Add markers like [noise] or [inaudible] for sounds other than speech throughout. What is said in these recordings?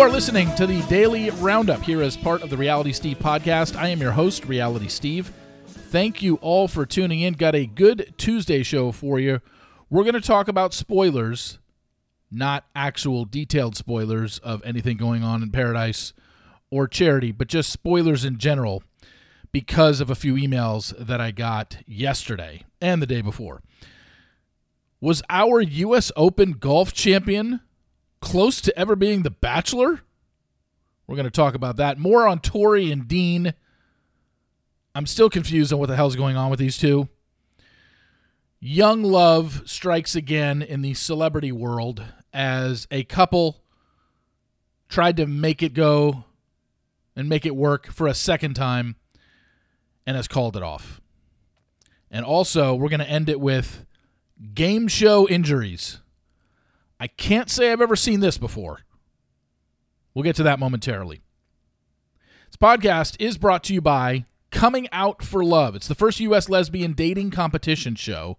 You are listening to the Daily Roundup here as part of the Reality Steve podcast. I am your host, Reality Steve. Thank you all for tuning in. Got a good Tuesday show for you. We're going to talk about spoilers, not actual detailed spoilers of anything going on in Paradise or Charity, but just spoilers in general because of a few emails that I got yesterday and the day before. Was our U.S. Open golf champion close to ever being the Bachelor? We're going to talk about that. More on Tori and Dean. I'm still confused on what the hell's going on with these two. Young love strikes again in the celebrity world as a couple tried to make it go and make it work for a second time and has called it off. And also, we're going to end it with game show injuries. I can't say I've ever seen this before. We'll get to that momentarily. This podcast is brought to you by Coming Out for Love. It's the first U.S. lesbian dating competition show,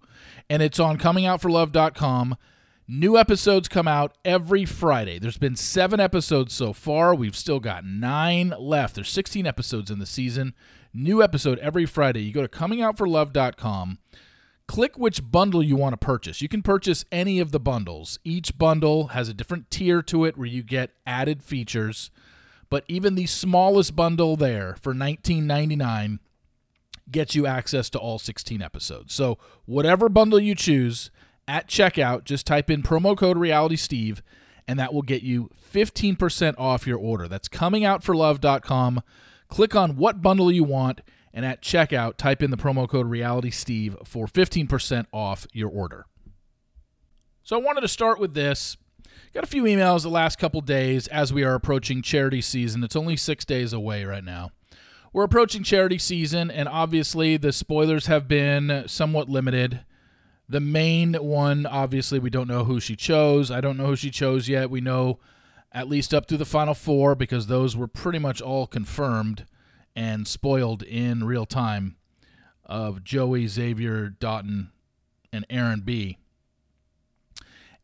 and it's on comingoutforlove.com. New episodes come out every Friday. There's been seven episodes so far. We've still got nine left. There's 16 episodes in the season. New episode every Friday. You go to comingoutforlove.com. Click which bundle you want to purchase. You can purchase any of the bundles. Each bundle has a different tier to it where you get added features. But even the smallest bundle there for $19.99 gets you access to all 16 episodes. So, whatever bundle you choose at checkout, just type in promo code Reality Steve, and that will get you 15% off your order. That's comingoutforlove.com. Click on what bundle you want, and at checkout, type in the promo code Reality Steve for 15% off your order. So, I wanted to start with this. Got a few emails the last couple days as we are approaching charity season. It's only six days away right now. We're approaching charity season, and obviously the spoilers have been somewhat limited. The main one, obviously, we don't know who she chose. I don't know who she chose yet. We know at least up to the final four because those were pretty much all confirmed and spoiled in real time of Joey, Xavier, Dotun, and Aaron B.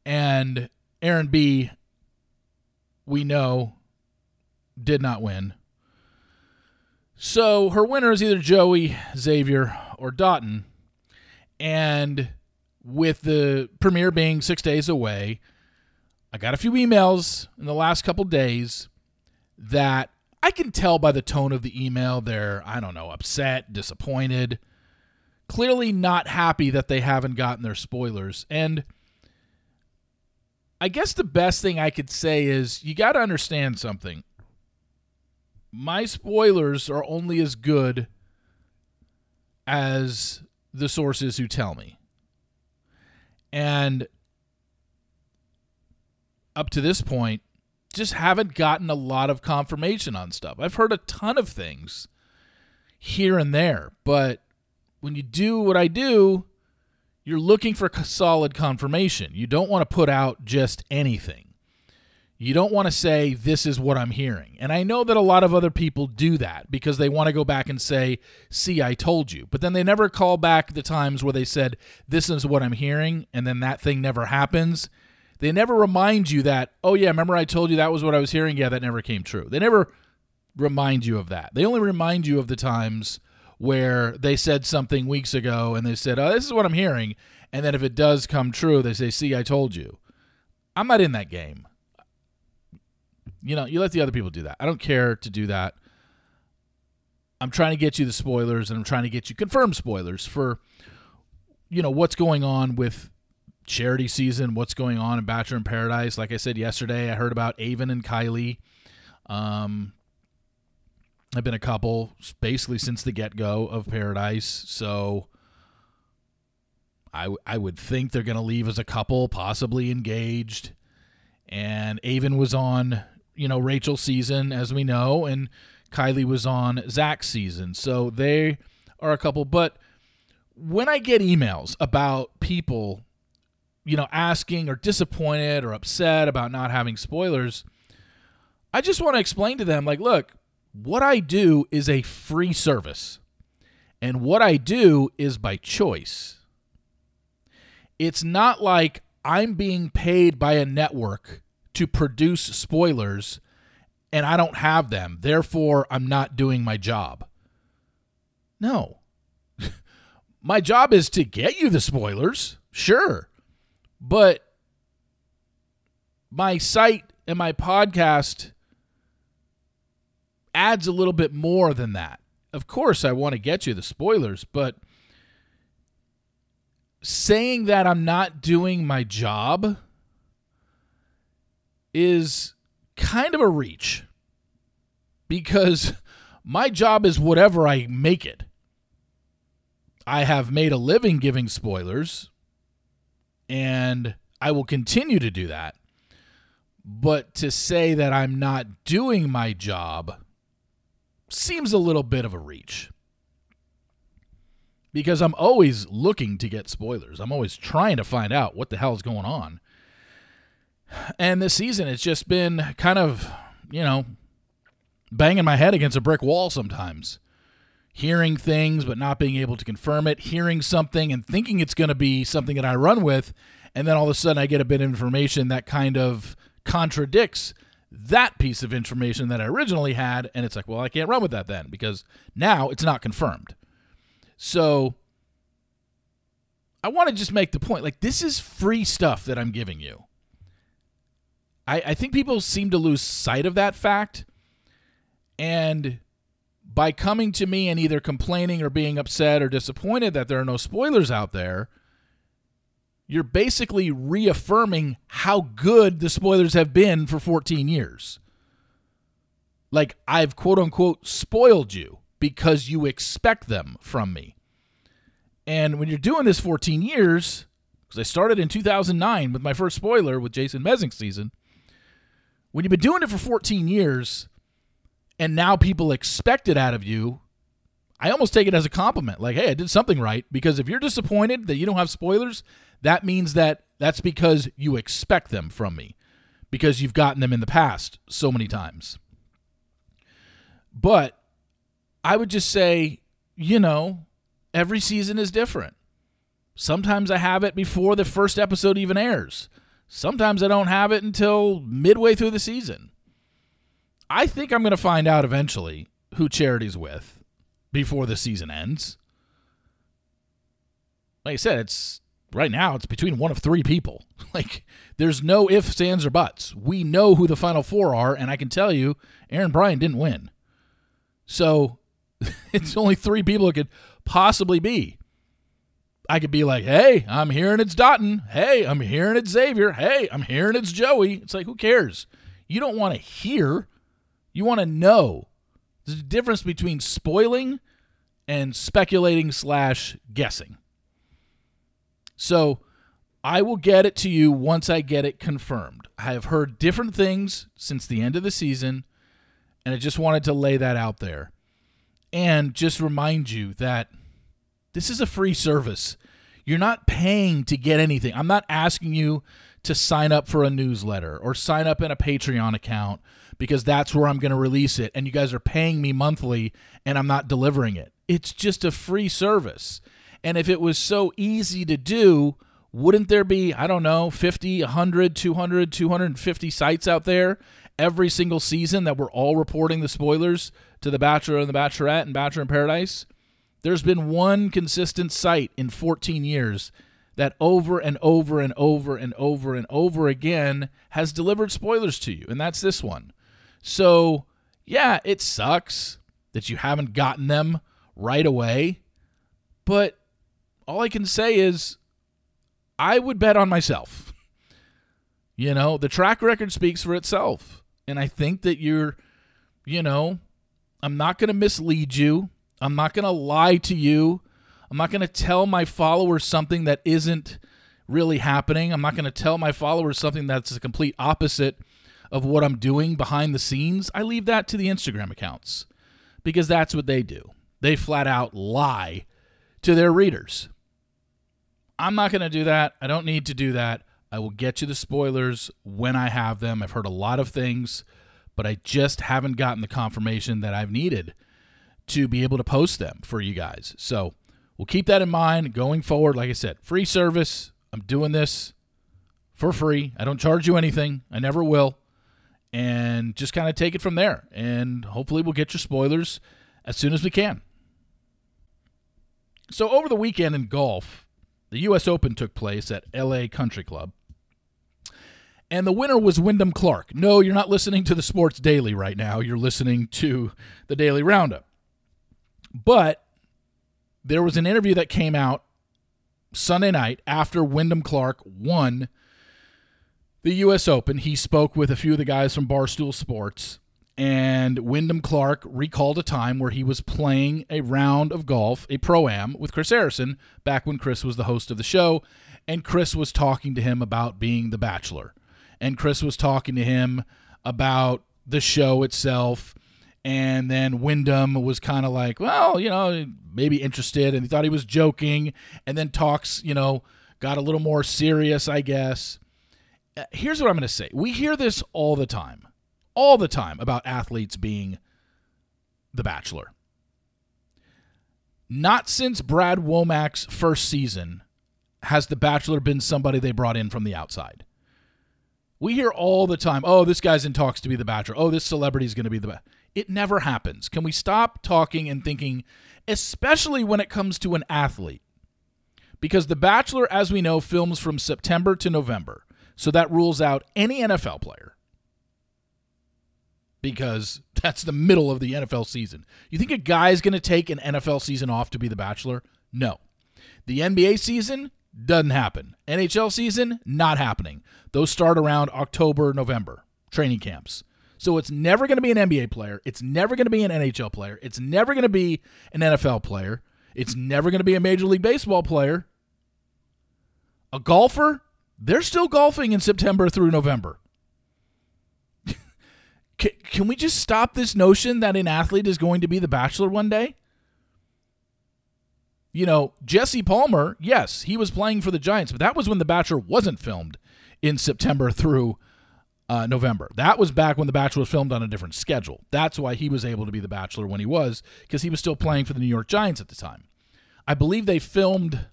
And Aaron B, we know, did not win. So her winner is either Joey, Xavier, or Dotun. And with the premiere being six days away, I got a few emails in the last couple days that I can tell by the tone of the email they're, I don't know, upset, disappointed, clearly not happy that they haven't gotten their spoilers. And I guess the best thing I could say is you got to understand something. My spoilers are only as good as the sources who tell me. And up to this point, just haven't gotten a lot of confirmation on stuff. I've heard a ton of things here and there, but when you do what I do, you're looking for solid confirmation. You don't want to put out just anything. You don't want to say, This is what I'm hearing. And I know that a lot of other people do that because they want to go back and say, See, I told you. But then they never call back the times where they said, This is what I'm hearing. And then that thing never happens. They never remind you that, Oh, yeah, remember I told you that was what I was hearing? Yeah, that never came true. They never remind you of that. They only remind you of the times where they said something weeks ago and they said, Oh, this is what I'm hearing. And then if it does come true, they say, See, I told you. I'm not in that game. You know, you let the other people do that. I don't care to do that. I'm trying to get you the spoilers and I'm trying to get you confirmed spoilers for you know what's going on with charity season, what's going on in Bachelor in Paradise. Like I said yesterday, I heard about Aven and Kylee. Um I've been a couple basically since the get-go of Paradise, so I I would think they're going to leave as a couple, possibly engaged. And Aven was on you know Rachel's season, as we know, and Kylee was on Zach's season, so they are a couple. But when I get emails about people, you know, asking or disappointed or upset about not having spoilers, I just want to explain to them, like, look, what I do is a free service, and what I do is by choice. It's not like I'm being paid by a network to produce spoilers and I don't have them. Therefore, I'm not doing my job. No. [laughs] my job is to get you the spoilers, sure. But my site and my podcast adds a little bit more than that. Of course, I want to get you the spoilers, but saying that I'm not doing my job is kind of a reach because my job is whatever I make it. I have made a living giving spoilers, and I will continue to do that. But to say that I'm not doing my job seems a little bit of a reach. Because I'm always looking to get spoilers. I'm always trying to find out what the hell is going on. And this season, it's just been kind of, you know, banging my head against a brick wall sometimes. Hearing things but not being able to confirm it, hearing something and thinking it's going to be something that I run with, and then all of a sudden I get a bit of information that kind of contradicts that piece of information that I originally had, and it's like, well, I can't run with that then because now it's not confirmed. So I want to just make the point like, this is free stuff that I'm giving you. I, I think people seem to lose sight of that fact. And by coming to me and either complaining or being upset or disappointed that there are no spoilers out there, you're basically reaffirming how good the spoilers have been for 14 years. Like, I've quote unquote spoiled you because you expect them from me. And when you're doing this 14 years, because I started in 2009 with my first spoiler with Jason Mesnick's season, when you've been doing it for 14 years and now people expect it out of you, I almost take it as a compliment. Like, hey, I did something right. Because if you're disappointed that you don't have spoilers, that means that that's because you expect them from me because you've gotten them in the past so many times. But I would just say, you know, every season is different. Sometimes I have it before the first episode even airs. Sometimes I don't have it until midway through the season. I think I'm going to find out eventually who Charity's with before the season ends. Like I said, it's right now it's between one of three people. [laughs] Like there's no ifs, ands, or buts. We know who the final four are, and I can tell you, Aaron Bryant didn't win. So [laughs] it's only three people it could possibly be. I could be like, hey, I'm hearing it's Dotun. Hey, I'm hearing it's Xavier. Hey, I'm hearing it's Joey. It's like, who cares? You don't want to hear, you want to know. There's a difference between spoiling and speculating slash guessing. So I will get it to you once I get it confirmed. I have heard different things since the end of the season, and I just wanted to lay that out there. And just remind you that this is a free service. You're not paying to get anything. I'm not asking you to sign up for a newsletter or sign up in a Patreon account because that's where I'm going to release it. And you guys are paying me monthly and I'm not delivering it. It's just a free service. And if it was so easy to do, wouldn't there be, I don't know, 50, 100, 200, 250 sites out there every single season that were all reporting the spoilers to The Bachelor and The Bachelorette and Bachelor in Paradise? There's been one consistent site in 14 years that over and over and over and over and over again has delivered spoilers to you, and that's this one. So, yeah, it sucks that you haven't gotten them right away, but all I can say is I would bet on myself. You know, the track record speaks for itself. And I think that you're, you know, I'm not going to mislead you. I'm not going to lie to you. I'm not going to tell my followers something that isn't really happening. I'm not going to tell my followers something that's the complete opposite of what I'm doing behind the scenes. I leave that to the Instagram accounts because that's what they do. They flat out lie to their readers. I'm not going to do that. I don't need to do that. I will get you the spoilers when I have them. I've heard a lot of things, but I just haven't gotten the confirmation that I've needed to be able to post them for you guys. So we'll keep that in mind going forward. Like I said, free service. I'm doing this for free. I don't charge you anything, I never will. And just kind of take it from there. And hopefully, we'll get your spoilers as soon as we can. So, over the weekend in golf, the U.S. Open took place at LA Country Club. And the winner was Wyndham Clark. No, you're not listening to the Sports Daily right now. You're listening to the Daily Roundup. But there was an interview that came out Sunday night after Wyndham Clark won the U.S. Open. He spoke with a few of the guys from Barstool Sports, and Wyndham Clark recalled a time where he was playing a round of golf, a pro am, with Chris Harrison back when Chris was the host of the show, and Chris was talking to him about being the Bachelor, and Chris was talking to him about the show itself. And then Wyndham was kind of like, well, you know, maybe interested, and he thought he was joking. And then talks, you know, got a little more serious, I guess. Uh, here's what I'm going to say. We hear this all the time, all the time about athletes being the bachelor. Not since Brad Womack's first season has the bachelor been somebody they brought in from the outside. We hear all the time, oh, this guy's in talks to be the bachelor. Oh, this celebrity is going to be the bachelor. It never happens. Can we stop talking and thinking, especially when it comes to an athlete? Because The Bachelor, as we know, films from September to November. So that rules out any NFL player because [laughs] that's the middle of the NFL season. You think a guy is going to take an NFL season off to be the bachelor? No. The NBA season doesn't happen. NHL season not happening. Those start around October, November, training camps. So it's never going to be an NBA player, it's never going to be an NHL player, it's never going to be an NFL player, it's never going to be a Major League Baseball player. A golfer, they're still golfing in September through November. [laughs] can, can we just stop this notion that an athlete is going to be the bachelor one day? You know, Jesse Palmer, yes, he was playing for the Giants, but that was when The Bachelor wasn't filmed in September through uh, November. That was back when The Bachelor was filmed on a different schedule. That's why he was able to be The Bachelor when he was, because he was still playing for the New York Giants at the time. I believe they filmed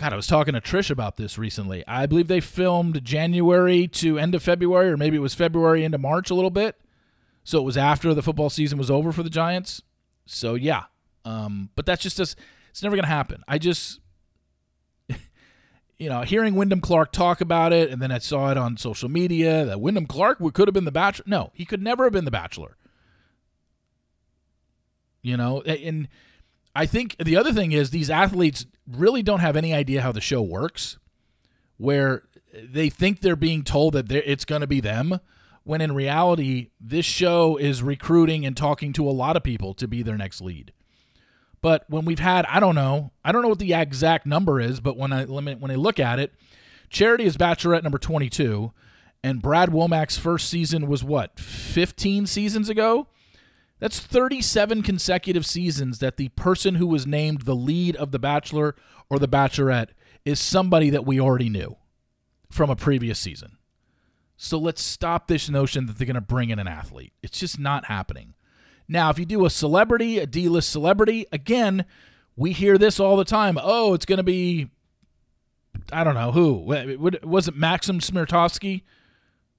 God, I was talking to Trish about this recently. I believe they filmed January to end of February, or maybe it was February into March a little bit. So it was after the football season was over for the Giants. So yeah, um, but that's just us. It's never gonna happen. I just, [laughs] you know, hearing Wyndham Clark talk about it, and then I saw it on social media that Wyndham Clark could have been the Bachelor. No, he could never have been the Bachelor. You know, and I think the other thing is these athletes really don't have any idea how the show works, where they think they're being told that it's going to be them, when in reality, this show is recruiting and talking to a lot of people to be their next lead. But when we've had, I don't know, I don't know what the exact number is, but when I when I look at it, Charity is Bachelorette number 22, and Brad Womack's first season was what 15 seasons ago. That's 37 consecutive seasons that the person who was named the lead of The Bachelor or The Bachelorette is somebody that we already knew from a previous season. So let's stop this notion that they're going to bring in an athlete. It's just not happening. Now, if you do a celebrity, a D list celebrity, again, we hear this all the time. Oh, it's going to be, I don't know who. Was it Maxim Smirtovsky?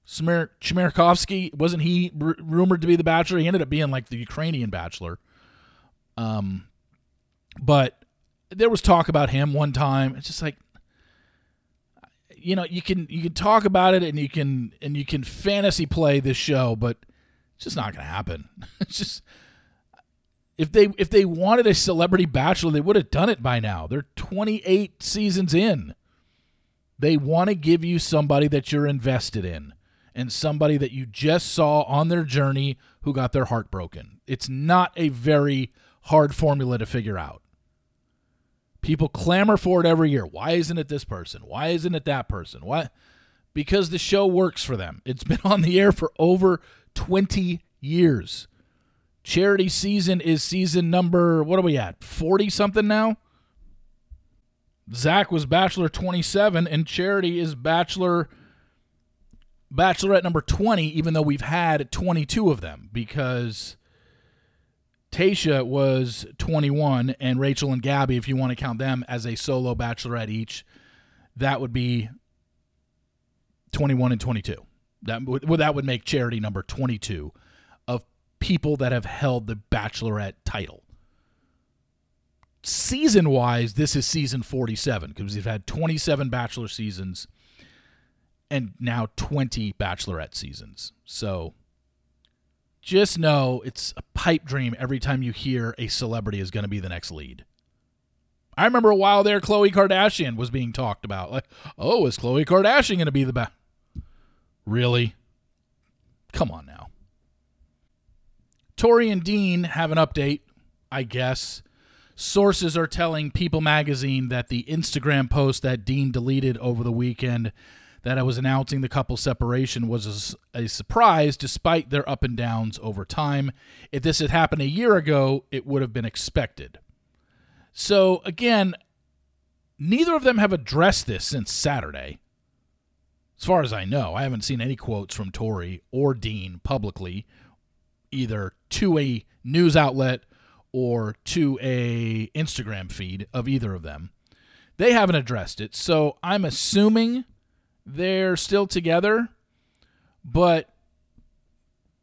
Smir- Chmerkovskiy wasn't he r- rumored to be the bachelor? He ended up being like the Ukrainian bachelor. Um, but there was talk about him one time. It's just like, you know, you can you can talk about it and you can and you can fantasy play this show, but it's just not going to happen. [laughs] it's just if they if they wanted a celebrity bachelor, they would have done it by now. They're 28 seasons in. They want to give you somebody that you're invested in and somebody that you just saw on their journey who got their heart broken. It's not a very hard formula to figure out. People clamor for it every year. Why isn't it this person? Why isn't it that person? Why? Because the show works for them. It's been [laughs] on the air for over 20 years. Charity season is season number, what are we at? 40 something now? Zach was Bachelor 27, and Charity is Bachelor Bachelorette number 20, even though we've had 22 of them because Tayshia was 21 and Rachel and Gabby, if you want to count them as a solo Bachelorette each, that would be 21 and 22. That would well, that would make charity number 22 of people that have held the bachelorette title. Season wise, this is season 47 because we've had 27 bachelor seasons and now 20 bachelorette seasons. So just know it's a pipe dream every time you hear a celebrity is going to be the next lead. I remember a while there, Khloe Kardashian was being talked about. Like, oh, is Khloe Kardashian going to be the best? Really? Come on now. Tori and Dean have an update, I guess. Sources are telling People magazine that the Instagram post that Dean deleted over the weekend that I was announcing the couple's separation was a, a, surprise despite their up and downs over time. If this had happened a year ago, it would have been expected. So, again, neither of them have addressed this since Saturday. As far as I know, I haven't seen any quotes from Tori or Dean publicly, either to a news outlet or to a Instagram feed of either of them. They haven't addressed it. So I'm assuming they're still together, but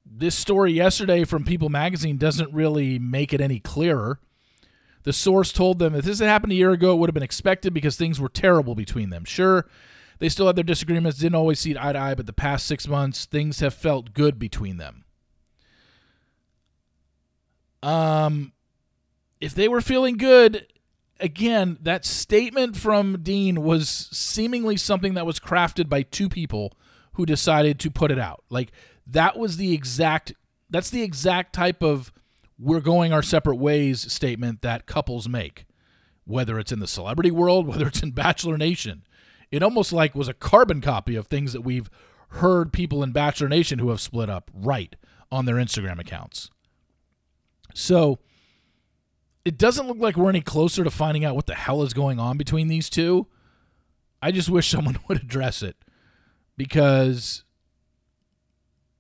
this story yesterday from People magazine doesn't really make it any clearer. The source told them if this had happened a year ago, it would have been expected because things were terrible between them. Sure, they still had their disagreements, didn't always see eye to eye, but the past six months, things have felt good between them. Um, if they were feeling good, again, that statement from Dean was seemingly something that was crafted by two people who decided to put it out. Like that was the exact that's the exact type of we're going our separate ways statement that couples make. Whether it's in the celebrity world, whether it's in Bachelor Nation. It almost like was a carbon copy of things that we've heard people in Bachelor Nation who have split up write on their Instagram accounts. So it doesn't look like we're any closer to finding out what the hell is going on between these two. I just wish [laughs] someone would address it because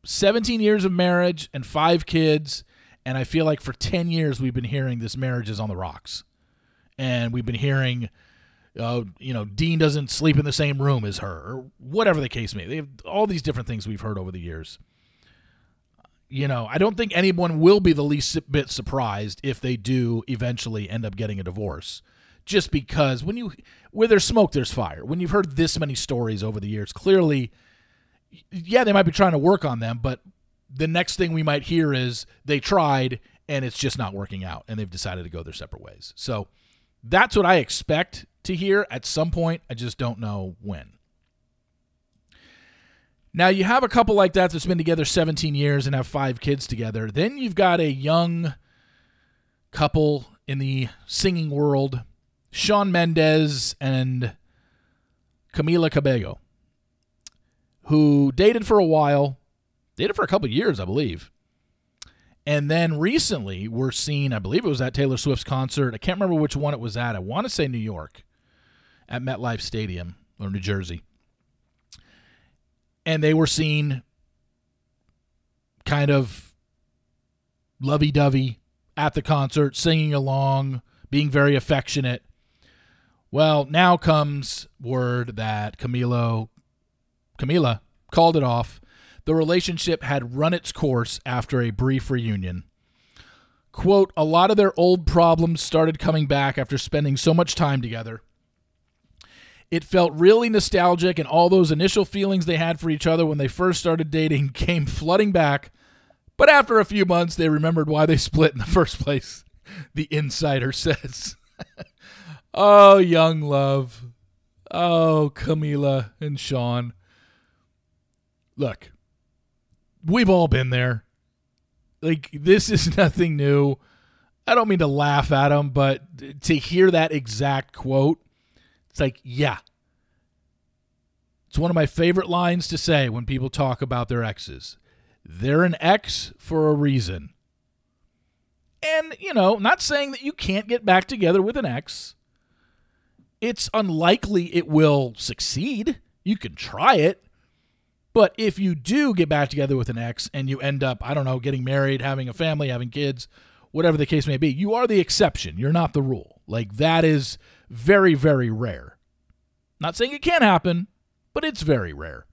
17 years of marriage and five kids, and I feel like for 10 years we've been hearing this marriage is on the rocks. And we've been hearing, uh, you know, Dean doesn't sleep in the same room as her, or whatever the case may be. They have all these different things we've heard over the years you know, I don't think anyone will be the least bit surprised if they do eventually end up getting a divorce. Just because when you where there's smoke, there's fire. When you've heard this many stories over the years, clearly, yeah, they might be trying to work on them, but the next thing we might hear is they tried and it's just not working out, and they've decided to go their separate ways. So that's what I expect to hear at some point. I just don't know when. Now you have a couple like that that's been together 17 years and have five kids together. Then you've got a young couple in the singing world, Shawn Mendes and Camila Cabello, who dated for a while, dated for a couple years, I believe. And then recently, we're seeing, I believe it was at Taylor Swift's concert. I can't remember which one it was at. I want to say New York at MetLife Stadium or New Jersey and they were seen kind of lovey dovey at the concert, singing along, being very affectionate. Well, now comes word that Camilo, Camila called it off. The relationship had run its course after a brief reunion. Quote, a lot of their old problems started coming back after spending so much time together. It felt really nostalgic, and all those initial feelings they had for each other when they first started dating [laughs] came flooding back. But after a few months, they remembered why they [laughs] split in the first place, the insider says. [laughs] oh, young love. Oh, Camila and Shawn. Look, we've all been there. Like, this is nothing new. I don't mean to laugh at them, but to hear that exact quote it's like, yeah. It's one of my favorite lines to say when people talk about their exes. They're an ex for a reason. And, you know, not saying that you can't get back together with an ex. It's unlikely it will succeed. You can try it. But if you do get back together with an ex and you end up, I don't know, getting married, having a family, having kids, whatever the case may be, you are the exception. You're not the rule. Like that is very, very rare. Not saying it can't happen, but it's very rare.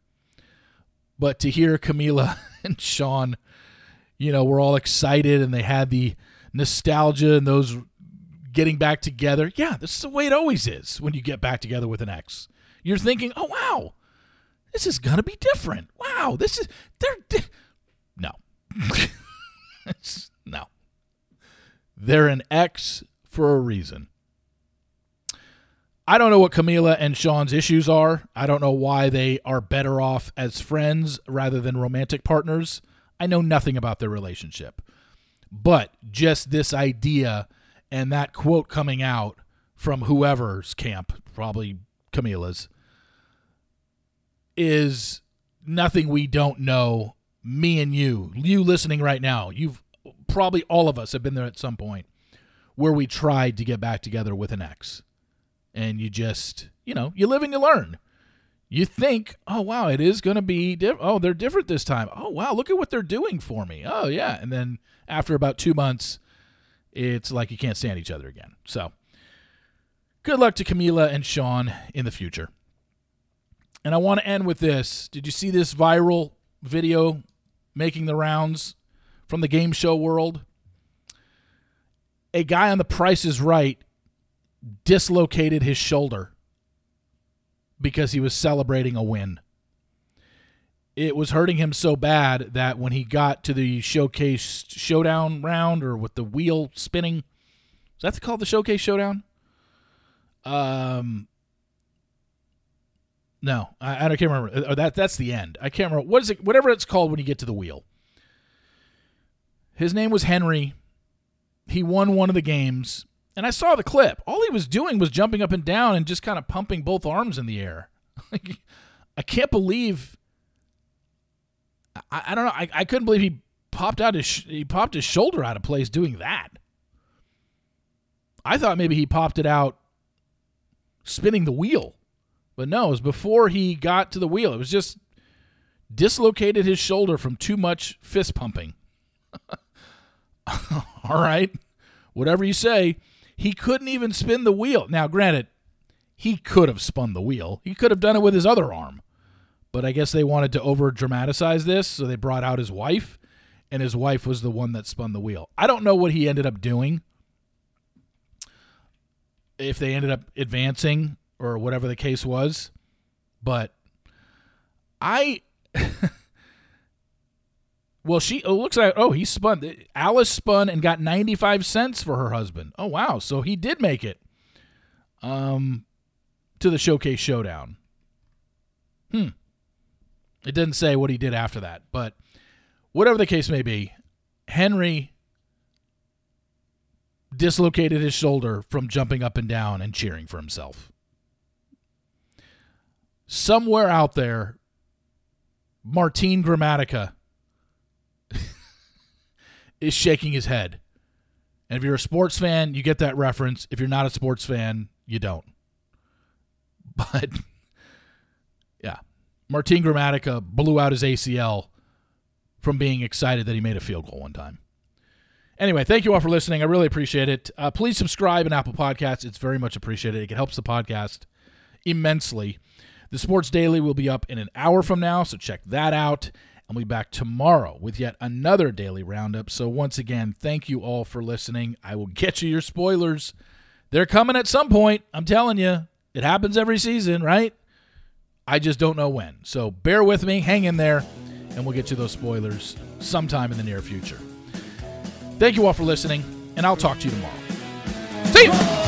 But to hear Camila [laughs] and Shawn, you know, we're all excited and they had the nostalgia and those getting back together. Yeah, this is the way it always is when you get back together with an ex. You're thinking, oh, wow, this is going to be different. Wow, this is, they're, di-. no. [laughs] no. They're an ex for a reason. I don't know what Camila and Shawn's issues are. I don't know why they are better off as friends rather than romantic partners. I know nothing about their relationship. But just this idea and that quote coming out from whoever's camp, probably Camila's, is nothing we don't know. Me and you, you listening right now, you've probably all of us have been there at some point where we tried to get back together with an ex. And you just, you know, you live and you learn. You think, oh, wow, it is going to be, diff- oh, they're different this time. Oh, wow, look at what they're doing for me. Oh, yeah. And then after about two months, it's like you can't stand each other again. So good luck to Camila and Shawn in the future. And I want to end with this. Did you see this viral video making the rounds from the game show world? A guy on the price is right dislocated his shoulder because he was celebrating a win it was hurting him so bad that when he got to the showcase showdown round or with the wheel spinning, is that called the showcase showdown? Um, no, I, I can't remember. Uh, that that's the end. I can't remember what is it. Whatever it's called when you get to the wheel. His name was Henry. He won one of the games, and I saw the clip. All he was doing was jumping up and down and just kind of pumping both arms in the air. [laughs] I can't believe I, I don't know. I, I couldn't believe he popped out his he popped his shoulder out of place doing that. I thought maybe he popped it out spinning the wheel. But no, it was before he got to the wheel. It was just dislocated his shoulder from too much fist pumping. [laughs] All right. Whatever you say. He couldn't even spin the wheel. Now, granted, he could have spun the wheel. He could have done it with his other arm. But I guess they wanted to over dramatize this, so they brought out his wife, and his wife was the one that spun the wheel. I don't know what he ended up doing. If they ended up advancing or whatever the case was, but I [laughs] Well, she it looks like oh, he spun. Alice spun and got 95 cents for her husband. Oh wow, so he did make it um to the showcase showdown. Hmm. It didn't say what he did after that, but whatever the case may be, Henry dislocated his shoulder from jumping up and down and cheering for himself. Somewhere out there, Martin Gramatica is shaking his head. And if you're a sports fan, you get that reference. If you're not a sports fan, you don't. [laughs] But yeah, Martin Gramatica blew out his ACL from being excited that he made a field goal one time. Anyway, thank you all for listening. I really appreciate it. Uh, please subscribe in Apple Podcasts. It's very much appreciated. It helps the podcast immensely. The Sports Daily will be up in an hour from now, so check that out. I'll be back tomorrow with yet another daily roundup. So, once again, thank you all for listening. I will get you your spoilers. They're coming at some point. I'm telling you, it happens every season, right? I just don't know when. So bear with me, hang in there, and we'll get you those spoilers sometime in the near future. Thank you all for listening, and I'll talk to you tomorrow. See you!